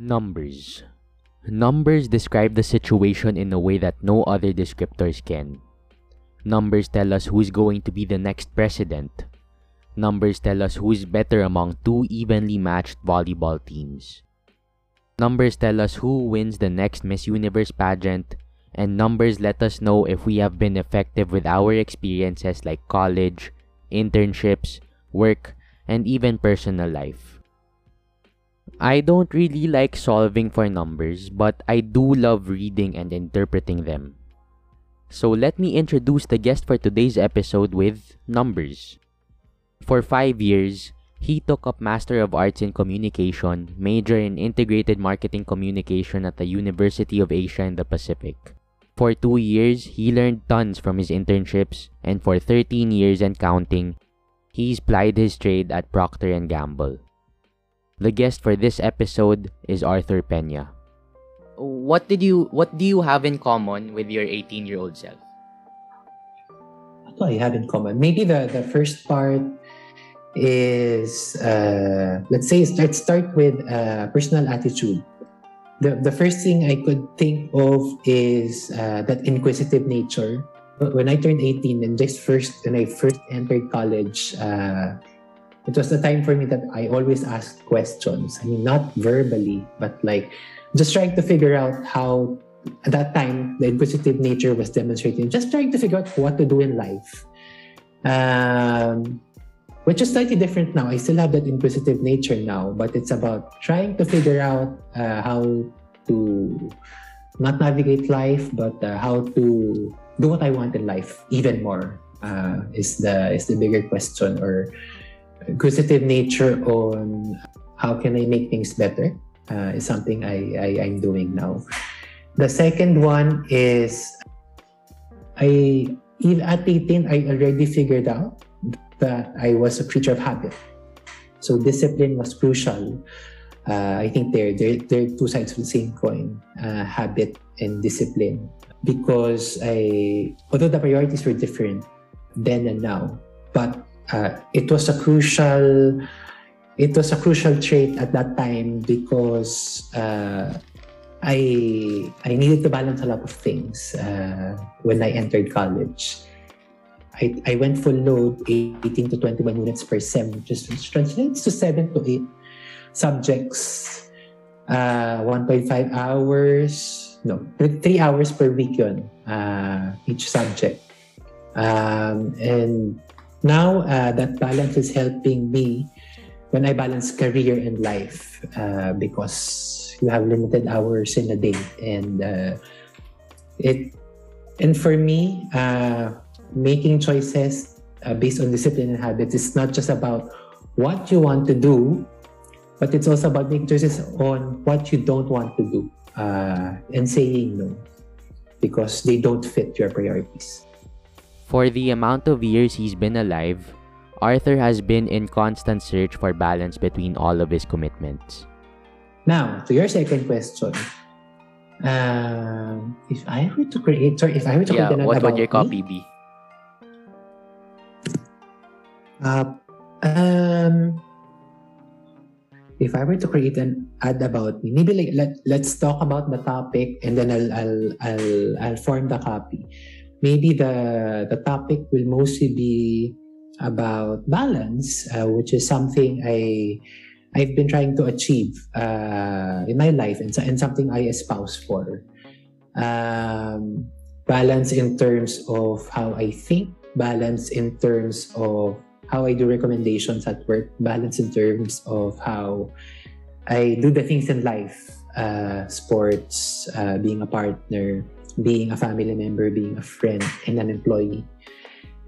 Numbers. Numbers describe the situation in a way that no other descriptors can. Numbers tell us who's going to be the next president. Numbers tell us who's better among two evenly matched volleyball teams. Numbers tell us who wins the next Miss Universe pageant, and numbers let us know if we have been effective with our experiences like college, internships, work, and even personal life. I don't really like solving for numbers, but I do love reading and interpreting them. So let me introduce the guest for today's episode with numbers. For five years, he took up Master of Arts in Communication, major in Integrated Marketing Communication at the University of Asia and the Pacific. For two years, he learned tons from his internships, and for 13 years and counting, he's plied his trade at Procter & Gamble. The guest for this episode is Arthur Peña. What did you what do you have in common with your 18-year-old self? What do I have in common? Maybe the, the first part is uh, let's say let's start with uh, personal attitude. The, the first thing I could think of is uh, that inquisitive nature. When I turned 18 and just first when I first entered college, uh, it was the time for me that I always asked questions. I mean, not verbally, but like just trying to figure out how, at that time, the inquisitive nature was demonstrating, just trying to figure out what to do in life. Um, which is slightly different now. I still have that inquisitive nature now, but it's about trying to figure out uh, how to not navigate life, but uh, how to do what I want in life even more. Uh, is the is the bigger question, or inquisitive nature on how can I make things better uh, is something I, I, I'm doing now. The second one is I at 18 I already figured out that I was a creature of habit. So discipline was crucial. Uh, I think they're, they're, they're two sides of the same coin, uh, habit and discipline. Because I, although the priorities were different then and now, but uh, it was a crucial it was a crucial trait at that time because uh, I I needed to balance a lot of things uh, when I entered college. I, I went full load 18 to 21 units per sem, which, is, translates to 7 to 8 subjects, uh, 1.5 hours, no, 3 hours per week yun, uh, each subject. Um, and now uh, that balance is helping me when I balance career and life uh, because you have limited hours in a day and uh, it and for me uh, making choices uh, based on discipline and habits is not just about what you want to do but it's also about making choices on what you don't want to do uh, and saying no because they don't fit your priorities for the amount of years he's been alive, Arthur has been in constant search for balance between all of his commitments. Now, to your second question, um, if I were to create, sorry, if I were to yeah, what would your copy me, be? Uh, um, if I were to create an ad about me, maybe like let let's talk about the topic and then I'll I'll I'll, I'll form the copy maybe the the topic will mostly be about balance, uh, which is something I I've been trying to achieve uh, in my life and, and something I espouse for. Um, balance in terms of how I think, balance in terms of how I do recommendations at work, balance in terms of how I do the things in life, uh, sports, uh, being a partner, being a family member, being a friend, and an employee.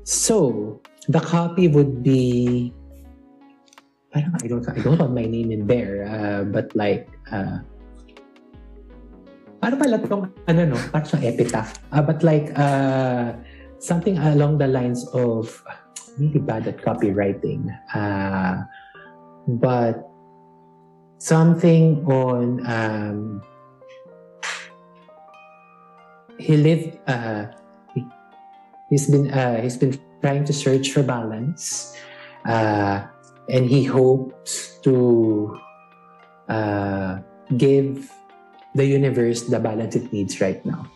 So, the copy would be parang I don't I don't want my name in there, uh, but like uh, paano pala itong ano no, parang siyang epitaph. Uh, but like uh, something along the lines of really bad at copywriting. Uh, but something on um, he lived uh, he's been uh, he's been trying to search for balance uh, and he hopes to uh, give the universe the balance it needs right now.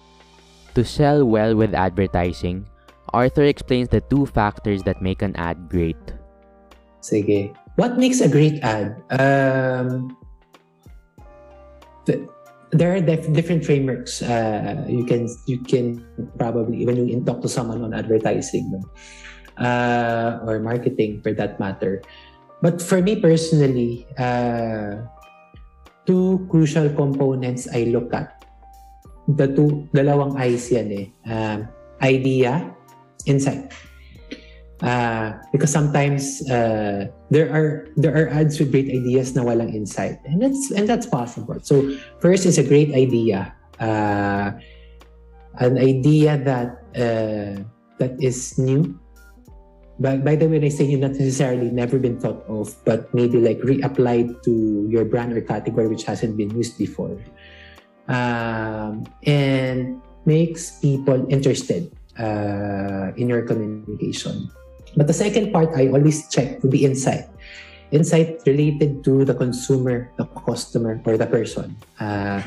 To sell well with advertising, Arthur explains the two factors that make an ad great. Sige. What makes a great ad? Um, the, there are def- different frameworks. Uh, you can you can probably when you talk to someone on advertising uh, or marketing for that matter. But for me personally, uh, two crucial components I look at. The two, dalawang eyes yan eh. Um, idea, insight. Uh, because sometimes uh, there are there are ads with great ideas na walang insight. And that's and that's possible. So first is a great idea. Uh, an idea that that is new. But by the way I say new not necessarily never been thought of but maybe like reapplied to your brand or category which hasn't been used before. Um, and makes people interested in your communication but the second part I always check would be insight. Insight related to the consumer, the customer, or the person uh,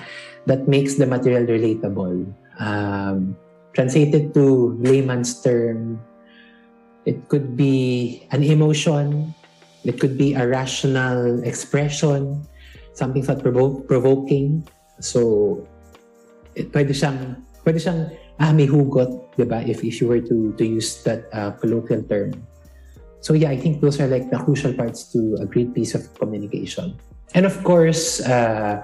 that makes the material relatable. Um, translated to layman's term, it could be an emotion, it could be a rational expression, something thought provo- provoking. So, it, pwede siyang, pwede siyang ah, may hugot, di ba? If, if you were to, to use that uh, colloquial term. So yeah, I think those are like the crucial parts to a great piece of communication. And of course, uh,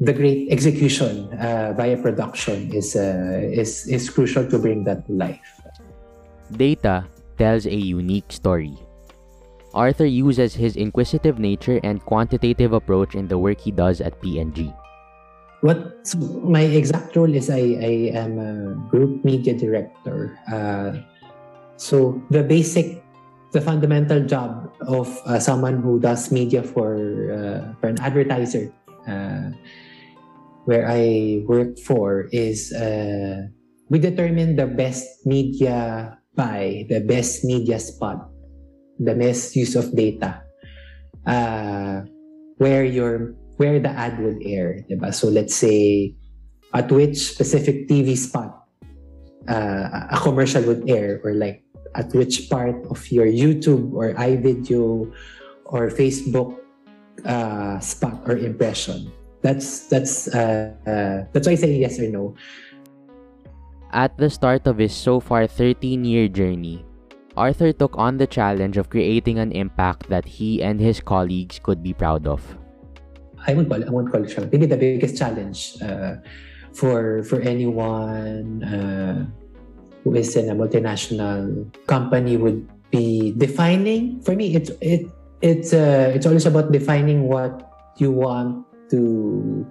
the great execution uh, via production is, uh, is, is crucial to bring that to life. Data tells a unique story. Arthur uses his inquisitive nature and quantitative approach in the work he does at P&G. What so my exact role is I, I am a group media director. Uh, so the basic, the fundamental job of uh, someone who does media for uh, for an advertiser, uh, where I work for, is uh, we determine the best media buy, the best media spot, the best use of data, uh, where your where the ad would air, diba? So let's say at which specific TV spot uh, a commercial would air or like at which part of your YouTube or iVideo or Facebook uh, spot or impression. That's that's uh, uh, that's why I say yes or no. At the start of his so far 13 year journey, Arthur took on the challenge of creating an impact that he and his colleagues could be proud of. I would call it, I won't call it challenge. Maybe the biggest challenge uh, for for anyone uh, who is in a multinational company would be defining. For me, it's it it's uh, it's always about defining what you want to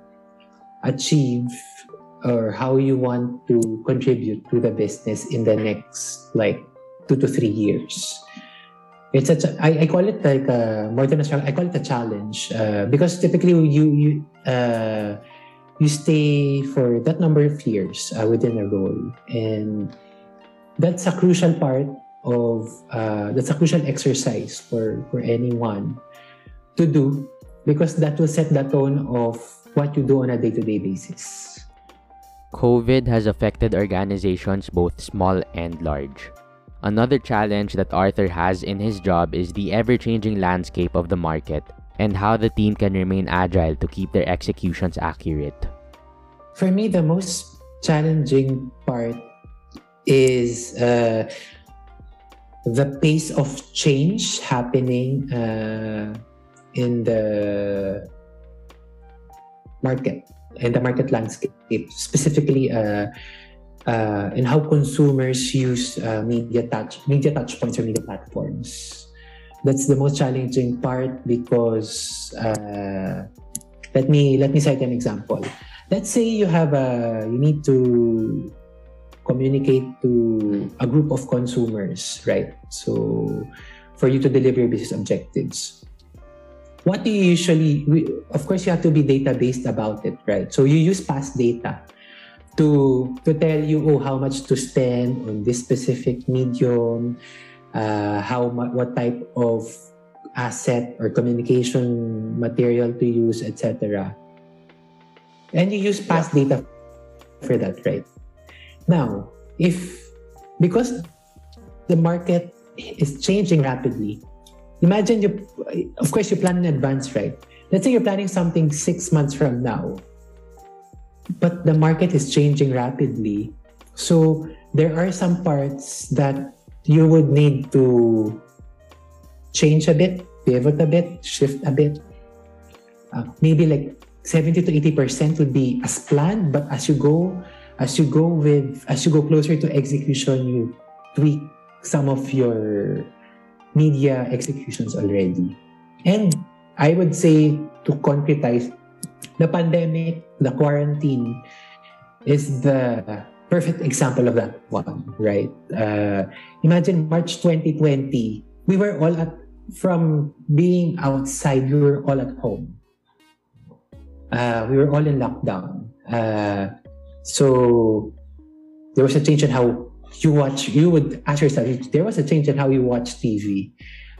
achieve or how you want to contribute to the business in the next like two to three years it's a I, I call it like a, more than a struggle. I call it a challenge uh, because typically you you uh, you stay for that number of years uh, within a role, and that's a crucial part of uh, that's a crucial exercise for for anyone to do because that will set the tone of what you do on a day-to-day basis. COVID has affected organizations both small and large. Another challenge that Arthur has in his job is the ever changing landscape of the market and how the team can remain agile to keep their executions accurate. For me, the most challenging part is uh, the pace of change happening uh, in the market in the market landscape, specifically. Uh, uh, and how consumers use uh, media touch media touch points or media platforms. That's the most challenging part because uh, let me let me cite an example. Let's say you have a you need to communicate to a group of consumers, right? So for you to deliver your business objectives. What do you usually, of course, you have to be data based about it, right? So you use past data to to tell you oh how much to spend on this specific medium uh, how what type of asset or communication material to use etc And you use past data for that, right? Now, if because the market is changing rapidly, imagine you, of course, you plan in advance, right? Let's say you're planning something six months from now, but the market is changing rapidly. So there are some parts that you would need to change a bit, pivot a bit, shift a bit. Uh, maybe like 70 to 80% would be as planned, but as you go, as you go with, as you go closer to execution, you tweak some of your media executions already. And I would say to concretize, the pandemic, the quarantine is the perfect example of that one, right? Uh, imagine March 2020, we were all at, from being outside, we were all at home. Uh, we were all in lockdown. Uh, so there was a change in how you watch, you would ask yourself, there was a change in how you watch TV.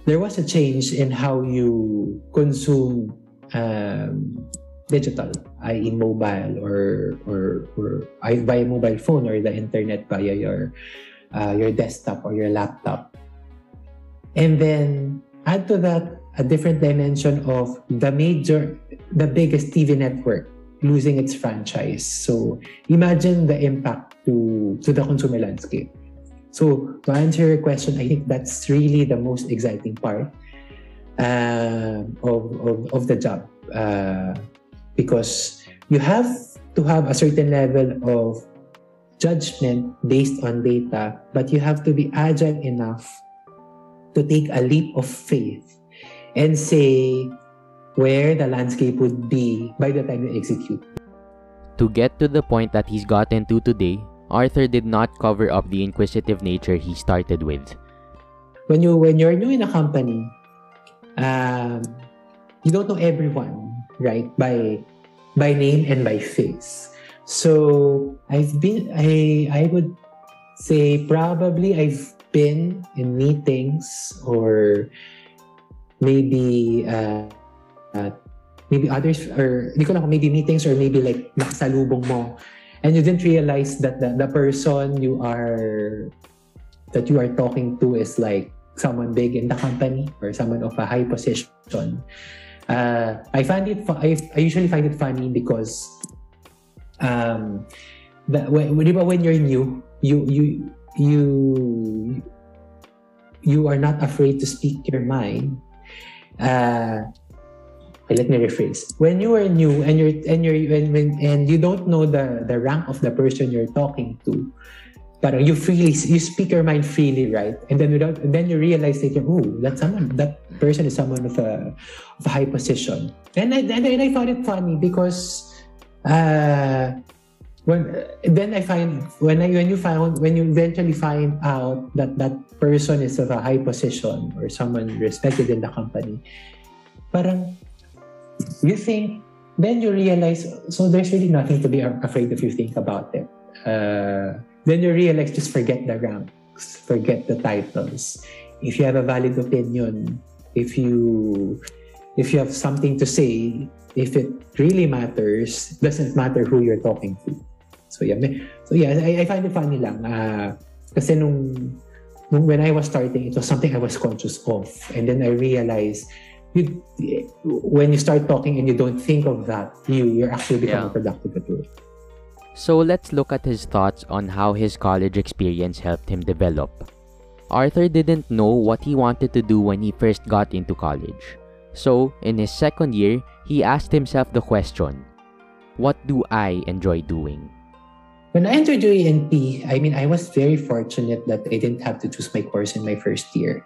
There was a change in how you consume um, digital, i.e. mobile or, or, or via mobile phone or the internet via your, uh, your desktop or your laptop. And then add to that a different dimension of the major, the biggest TV network losing its franchise. So imagine the impact to, to the consumer landscape. So to answer your question, I think that's really the most exciting part uh, of, of, of the job. Uh, because you have to have a certain level of judgment based on data, but you have to be agile enough to take a leap of faith and say where the landscape would be by the time you execute. To get to the point that he's gotten to today, Arthur did not cover up the inquisitive nature he started with. When you when you're new in a company, um, you don't know everyone right? By by name and by face. So I've been I I would say probably I've been in meetings or maybe uh, uh, maybe others or hindi ko lang maybe meetings or maybe like nakasalubong mo and you didn't realize that the, the person you are that you are talking to is like someone big in the company or someone of a high position uh, I find it I, I usually find it funny because um that when, when you're new you you you you are not afraid to speak your mind. Uh let me rephrase. When you are new and you're and you're and, and you don't know the the rank of the person you're talking to but you freely you speak your mind freely, right? And then without and then you realize that oh, that someone that person is someone of a of a high position. And I and, and I found it funny because uh, when then I find when I when you found when you eventually find out that that person is of a high position or someone respected in the company, parang you think then you realize so there's really nothing to be afraid if you think about it. Uh, then you realize just forget the ranks, forget the titles. If you have a valid opinion, if you if you have something to say, if it really matters, doesn't matter who you're talking to. So yeah, so yeah, I, I find it funny lang. Uh, kasi nung, nung when I was starting, it was something I was conscious of. And then I realized you, when you start talking and you don't think of that, you, you're actually becoming yeah. productive at work. So let's look at his thoughts on how his college experience helped him develop. Arthur didn't know what he wanted to do when he first got into college. So, in his second year, he asked himself the question What do I enjoy doing? When I entered UA&P, I mean, I was very fortunate that I didn't have to choose my course in my first year.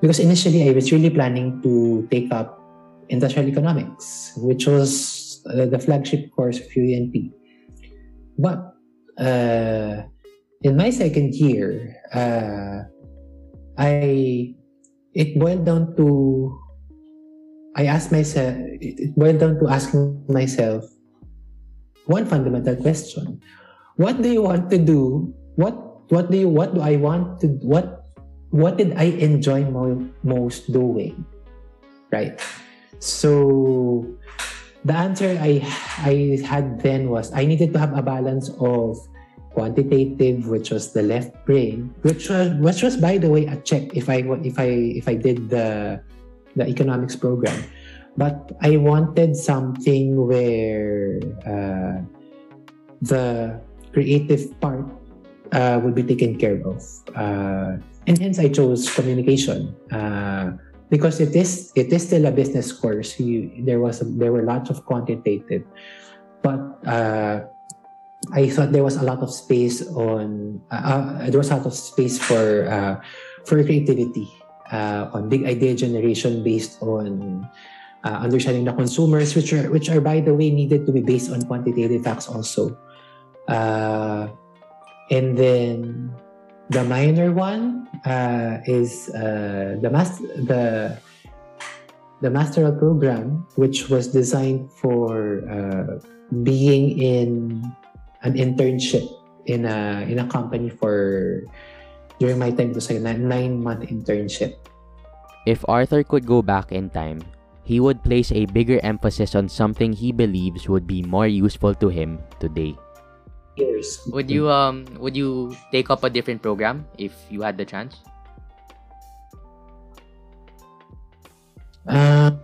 Because initially, I was really planning to take up industrial economics, which was the flagship course of UA&P. But uh, in my second year, uh, I it boiled down to I asked myself it boiled down to asking myself one fundamental question: What do you want to do? What what do you what do I want to what what did I enjoy mo- most doing? Right. So the answer I I had then was I needed to have a balance of quantitative, which was the left brain, which was which was by the way a check if I if I if I did the the economics program, but I wanted something where uh, the creative part uh, would be taken care of, uh, and hence I chose communication. Uh, because it is it is still a business course. You, there was there were lots of quantitative, but uh, I thought there was a lot of space on uh, uh, there was a lot of space for uh, for creativity uh, on big idea generation based on uh, understanding the consumers, which are which are by the way needed to be based on quantitative facts also. And then the minor one uh, is uh, the master the the masteral program, which was designed for uh, being in an internship in a in a company for during my time was like a nine month internship. If Arthur could go back in time, he would place a bigger emphasis on something he believes would be more useful to him today years. Would you um would you take up a different program if you had the chance? Uh,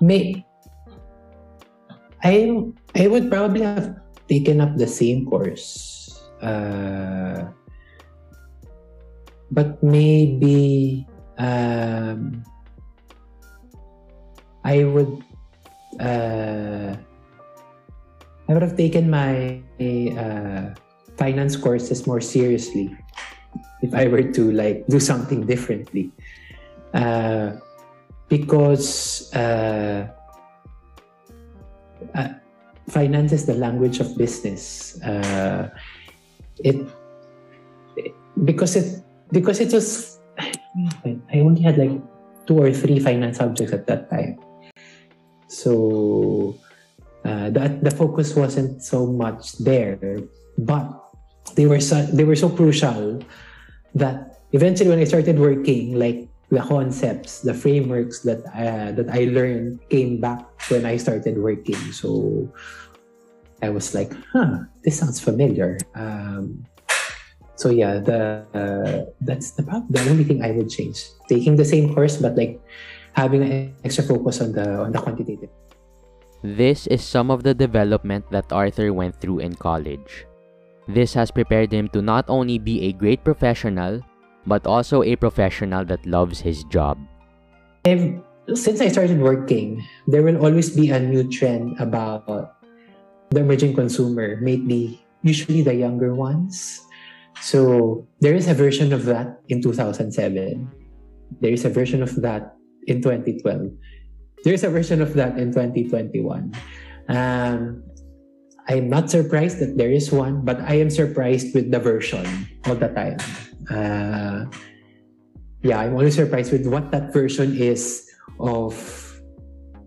may I I would probably have taken up the same course. Uh, but maybe um, I would uh, I would have taken my uh, finance courses more seriously if I were to like do something differently. Uh, because uh, uh, finance is the language of business. Uh, it, because it because it was I only had like two or three finance subjects at that time. So uh, the, the focus wasn't so much there, but they were so, they were so crucial that eventually when I started working, like the concepts, the frameworks that uh, that I learned came back when I started working. So I was like, huh, this sounds familiar. Um, so yeah, the uh, that's the the only thing I would change. Taking the same course, but like having an extra focus on the on the quantitative. This is some of the development that Arthur went through in college. This has prepared him to not only be a great professional, but also a professional that loves his job. Since I started working, there will always be a new trend about the emerging consumer, maybe usually the younger ones. So there is a version of that in 2007. There is a version of that in 2012 there's a version of that in 2021. Um, I'm not surprised that there is one, but I am surprised with the version all the time. Uh, yeah, I'm only surprised with what that version is of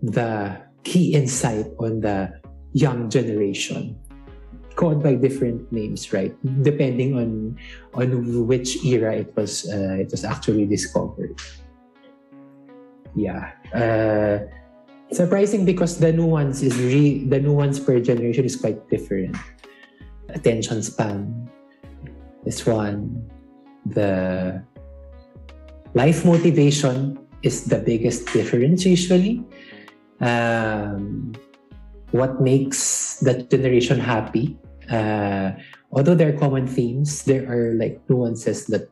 the key insight on the young generation called by different names right depending on on which era it was uh, it was actually discovered yeah. Uh, surprising because the nuance is re- the nuance per generation is quite different. Attention span this one. The life motivation is the biggest difference usually. Um, what makes that generation happy? Uh, although there are common themes, there are like nuances that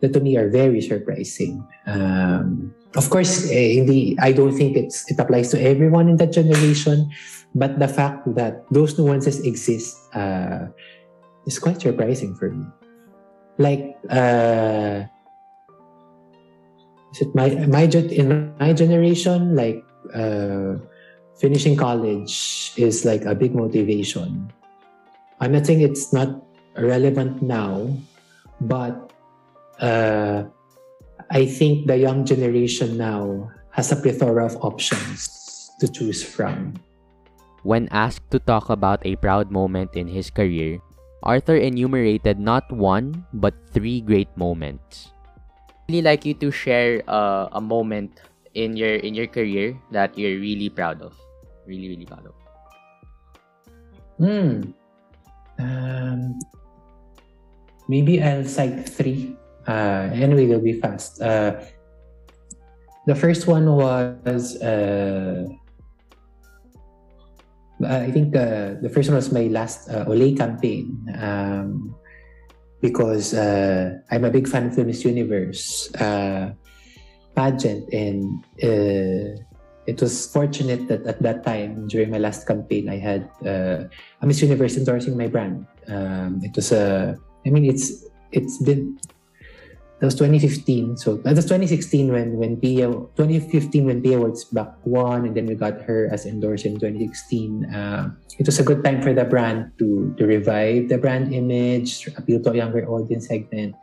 that to me are very surprising. Um, of course, eh, hindi, I don't think it's it applies to everyone in that generation, but the fact that those nuances exist uh, is quite surprising for me. Like, uh, is it my my in my generation? Like, uh, finishing college is like a big motivation. I'm not saying it's not relevant now, but uh, I think the young generation now has a plethora of options to choose from. When asked to talk about a proud moment in his career, Arthur enumerated not one but three great moments. I'd really like you to share uh, a moment in your in your career that you're really proud of? Really, really proud of. Hmm. Um, maybe I'll cite three. Uh, anyway, they'll be fast. Uh, the first one was uh, I think uh, the first one was my last uh, Olay campaign um, because uh, I'm a big fan of the Miss Universe pageant, and it was fortunate that at that time during my last campaign I had a Miss Universe endorsing my brand. Um, it was a, I mean, it's it's been that was 2015. So that was 2016 when when Pia 2015 when Pia Wurtzbach won, and then we got her as endorsed in 2016. Uh, it was a good time for the brand to to revive the brand image, appeal to a younger audience segment,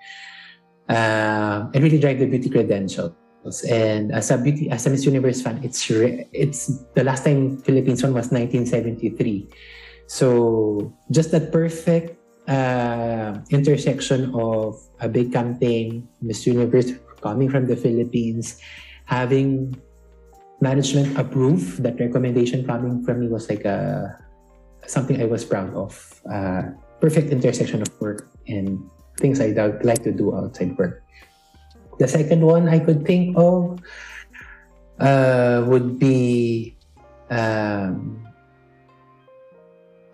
uh, and really drive the beauty credentials. And as a beauty as a Miss Universe fan, it's re- it's the last time Philippines won was 1973. So just that perfect uh, intersection of a big campaign, Miss Universe coming from the Philippines, having management approve that recommendation coming from me was like a something I was proud of. Uh, perfect intersection of work and things I'd like to do outside work. The second one I could think of uh, would be um,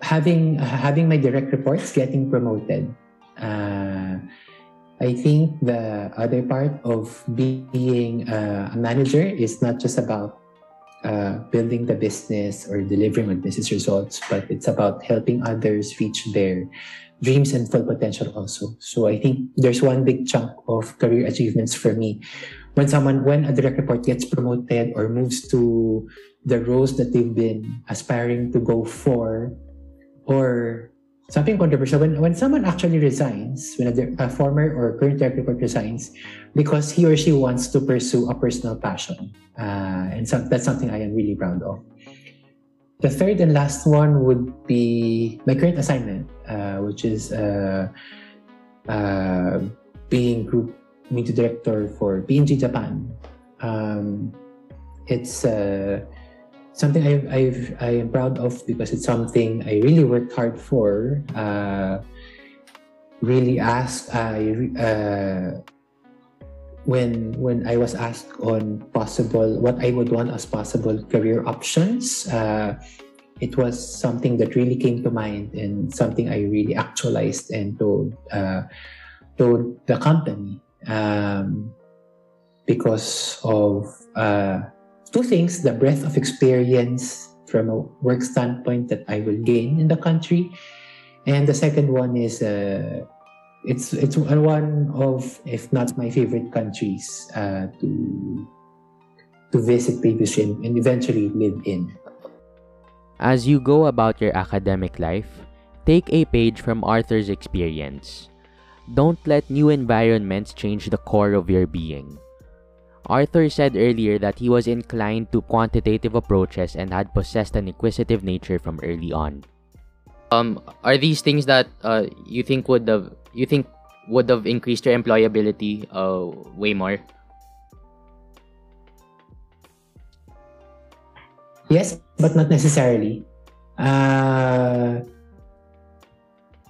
having having my direct reports getting promoted. Uh, I think the other part of being uh, a manager is not just about uh, building the business or delivering on business results, but it's about helping others reach their dreams and full potential also. So I think there's one big chunk of career achievements for me when someone when a direct report gets promoted or moves to the roles that they've been aspiring to go for or something controversial. When, when someone actually resigns when a, a former or current direct report resigns because he or she wants to pursue a personal passion uh, and so that's something i am really proud of. The third and last one would be my current assignment uh, which is uh, uh being group media director for P&G Japan. Um, it's uh, something I, I've, I am proud of because it's something I really worked hard for. Uh, really asked I uh, when when I was asked on possible what I would want as possible career options. Uh, it was something that really came to mind and something I really actualized and told uh, told the company um, because of uh, two things the breadth of experience from a work standpoint that I will gain in the country. And the second one is uh, it's it's one of if not my favorite countries uh, to to visit previously and eventually live in. As you go about your academic life, take a page from Arthur's experience. Don't let new environments change the core of your being. Arthur said earlier that he was inclined to quantitative approaches and had possessed an inquisitive nature from early on. Um, are these things that uh, you think would have you think would have increased your employability uh, way more? Yes, but not necessarily. Uh,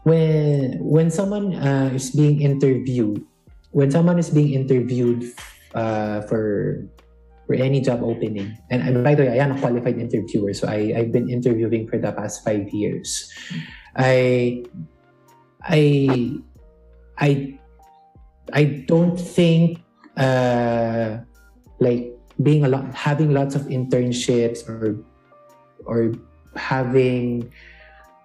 when when someone uh, is being interviewed, when someone is being interviewed uh, for for any job opening. And, by the way, I am a qualified interviewer, so I, I've been interviewing for the past five years. I I I I don't think uh, like being a lot having lots of internships or or having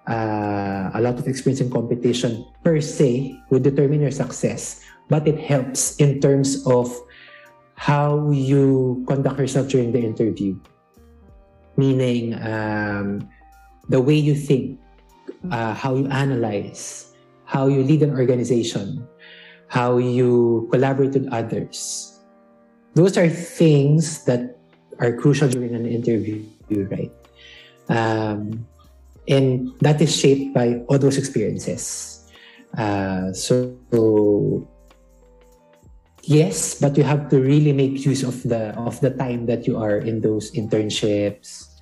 uh, a lot of experience in competition per se would determine your success, but it helps in terms of how you conduct yourself during the interview. Meaning, um, the way you think, uh, how you analyze, how you lead an organization, how you collaborate with others. Those are things that are crucial during an interview, right? Um, and that is shaped by all those experiences. Uh, so yes, but you have to really make use of the of the time that you are in those internships,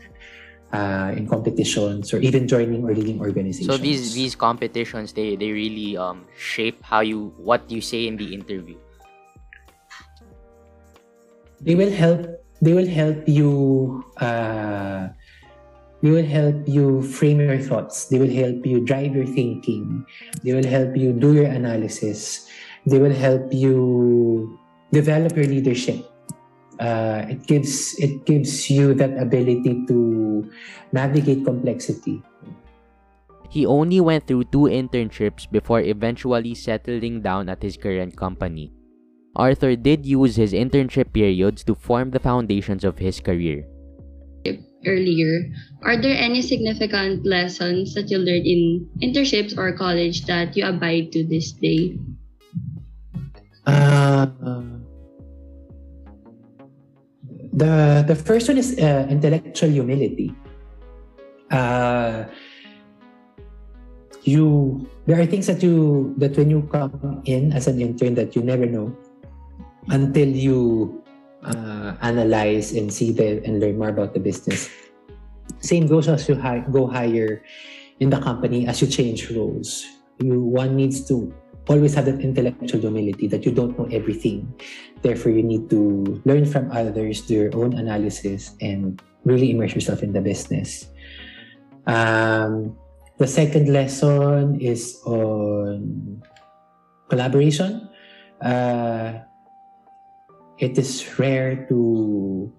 uh, in competitions, or even joining or leading organizations. So these these competitions they they really um shape how you what you say in the interview. They will help. They will help you. Uh, they will help you frame your thoughts. They will help you drive your thinking. They will help you do your analysis. They will help you develop your leadership. Uh, it gives it gives you that ability to navigate complexity. He only went through two internships before eventually settling down at his current company. Arthur did use his internship periods to form the foundations of his career. Earlier, are there any significant lessons that you learned in internships or college that you abide to this day? Uh, the the first one is uh, intellectual humility. Uh, you there are things that you that when you come in as an intern that you never know until you uh, analyze and see the and learn more about the business. Same goes as you hi- go higher in the company as you change roles. You one needs to always have that intellectual humility that you don't know everything. Therefore, you need to learn from others, do your own analysis, and really immerse yourself in the business. Um, the second lesson is on collaboration. Uh, it is rare to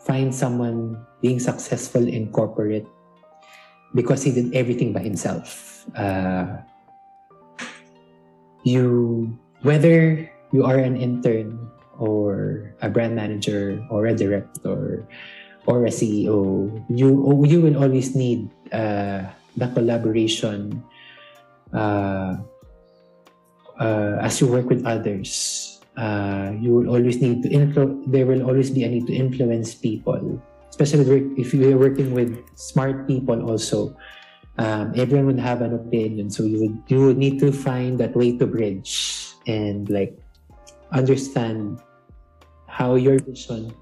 find someone being successful in corporate because he did everything by himself. Uh, you, whether you are an intern or a brand manager or a director or a CEO, you you will always need uh, the collaboration uh, uh, as you work with others. Uh, you will always need to influ- there will always be a need to influence people especially if you're working with smart people also um, everyone would have an opinion. So you would you would need to find that way to bridge and like understand how your vision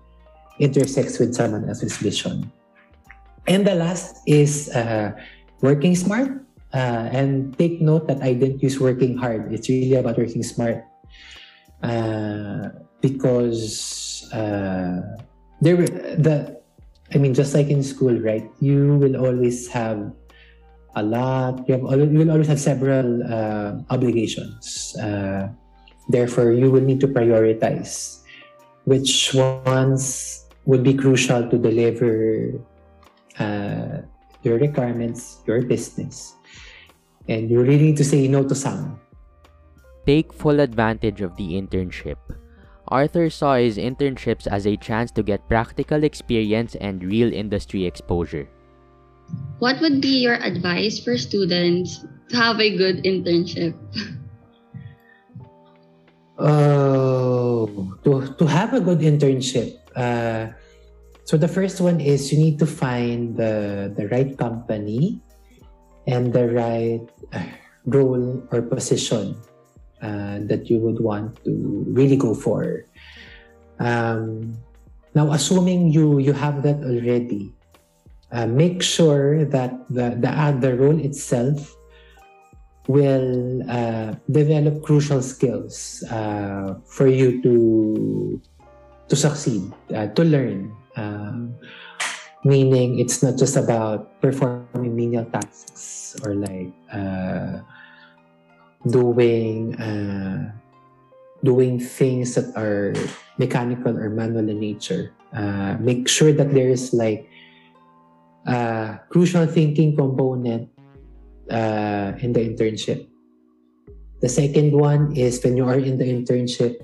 intersects with someone else's vision. And the last is uh, working smart. Uh, and take note that i didn't use working hard. It's really about working smart. Uh, because uh, there the I mean just like in school right? You will always have a lot you, have, you will always have several uh, obligations uh, therefore you will need to prioritize which ones would be crucial to deliver uh, your requirements your business and you really need to say no to some Take full advantage of the internship. Arthur saw his internships as a chance to get practical experience and real industry exposure. What would be your advice for students to have a good internship? Oh, to, to have a good internship. Uh, so the first one is you need to find the, the right company and the right uh, role or position uh, that you would want to really go for. Um, now, assuming you you have that already, uh, make sure that the the, the role itself will uh, develop crucial skills uh, for you to to succeed, uh, to learn. Um, meaning, it's not just about performing menial tasks or like uh, doing doing things that are mechanical or manual in nature. Make sure that there is like a crucial thinking component uh, in the internship. The second one is when you are in the internship,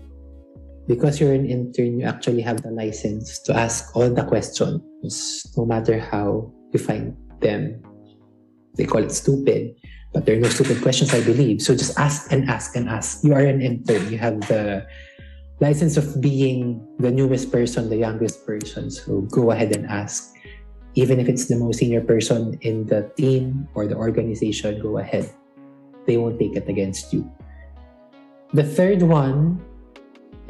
because you're an intern, you actually have the license to ask all the questions, no matter how you find them. They call it stupid but there are no stupid questions, I believe. So just ask and ask and ask. You are an intern. You have the license of being the newest person, the youngest person. So go ahead and ask. Even if it's the most senior person in the team or the organization, go ahead. They won't take it against you. The third one,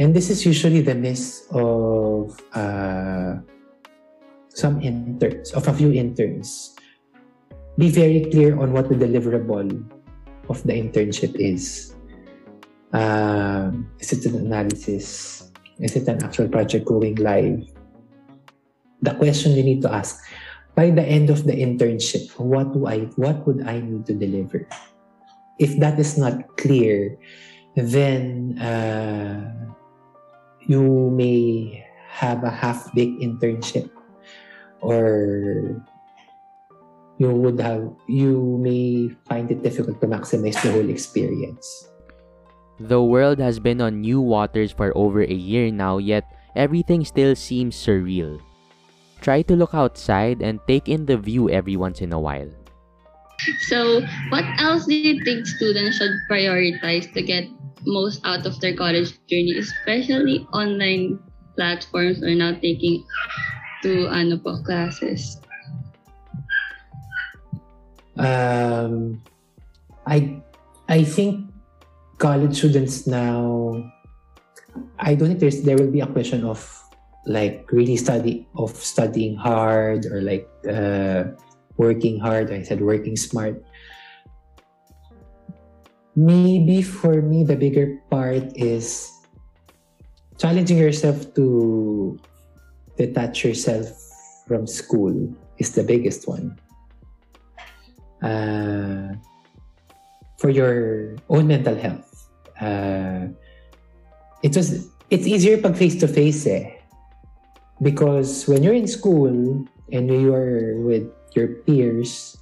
And this is usually the miss of uh, some interns, of a few interns. Be very clear on what the deliverable of the internship is. Um, is it an analysis? Is it an actual project going live? The question you need to ask by the end of the internship, what do I what would I need to deliver? If that is not clear, then uh, you may have a half-baked internship or you would have you may find it difficult to maximize the whole experience. The world has been on new waters for over a year now, yet everything still seems surreal. Try to look outside and take in the view every once in a while. So, what else do you think students should prioritize to get most out of their college journey, especially online platforms are now taking to ano po, classes? Um, I I think college students now. I don't think there's there will be a question of like really study of studying hard or like uh, working hard. I said working smart. Maybe for me, the bigger part is challenging yourself to detach yourself from school is the biggest one. Uh, for your own mental health. Uh, it was it's easier pag face to face eh. Because when you're in school and you are with your peers,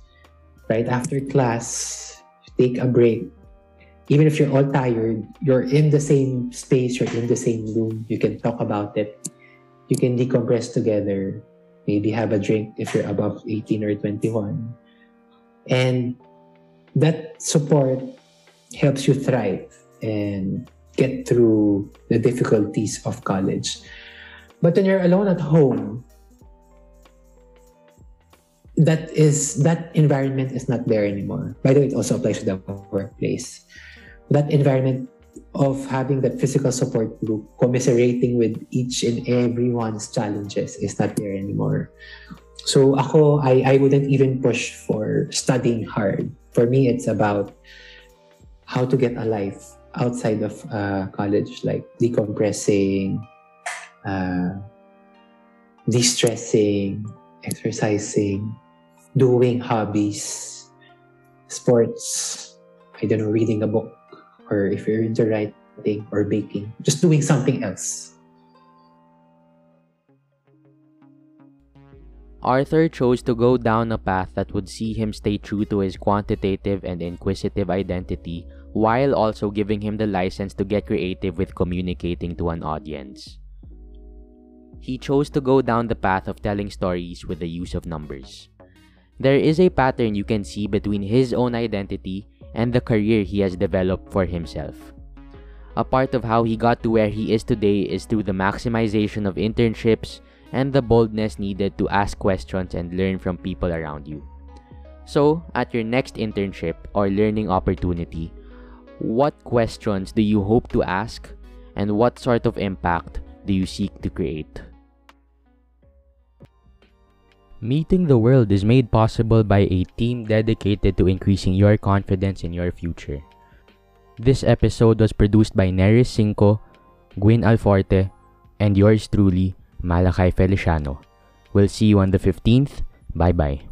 right after class, take a break. Even if you're all tired, you're in the same space, you're in the same room, you can talk about it. You can decompress together, maybe have a drink if you're above 18 or 21. And that support helps you thrive and get through the difficulties of college. But when you're alone at home, that is that environment is not there anymore. By the way, it also applies to the workplace. That environment of having that physical support group commiserating with each and everyone's challenges is not there anymore. So ako, I, I wouldn't even push for studying hard. For me, it's about how to get a life outside of uh, college, like decompressing, uh, de-stressing, exercising, doing hobbies, sports, I don't know, reading a book, or if you're into writing or baking, just doing something else. Arthur chose to go down a path that would see him stay true to his quantitative and inquisitive identity while also giving him the license to get creative with communicating to an audience. He chose to go down the path of telling stories with the use of numbers. There is a pattern you can see between his own identity and the career he has developed for himself. A part of how he got to where he is today is through the maximization of internships and the boldness needed to ask questions and learn from people around you. So, at your next internship or learning opportunity, what questions do you hope to ask and what sort of impact do you seek to create? Meeting the World is made possible by a team dedicated to increasing your confidence in your future. This episode was produced by Neris Cinco, Gwyn Alforte, and yours truly, Malachi Feliciano. We'll see you on the 15th. Bye bye.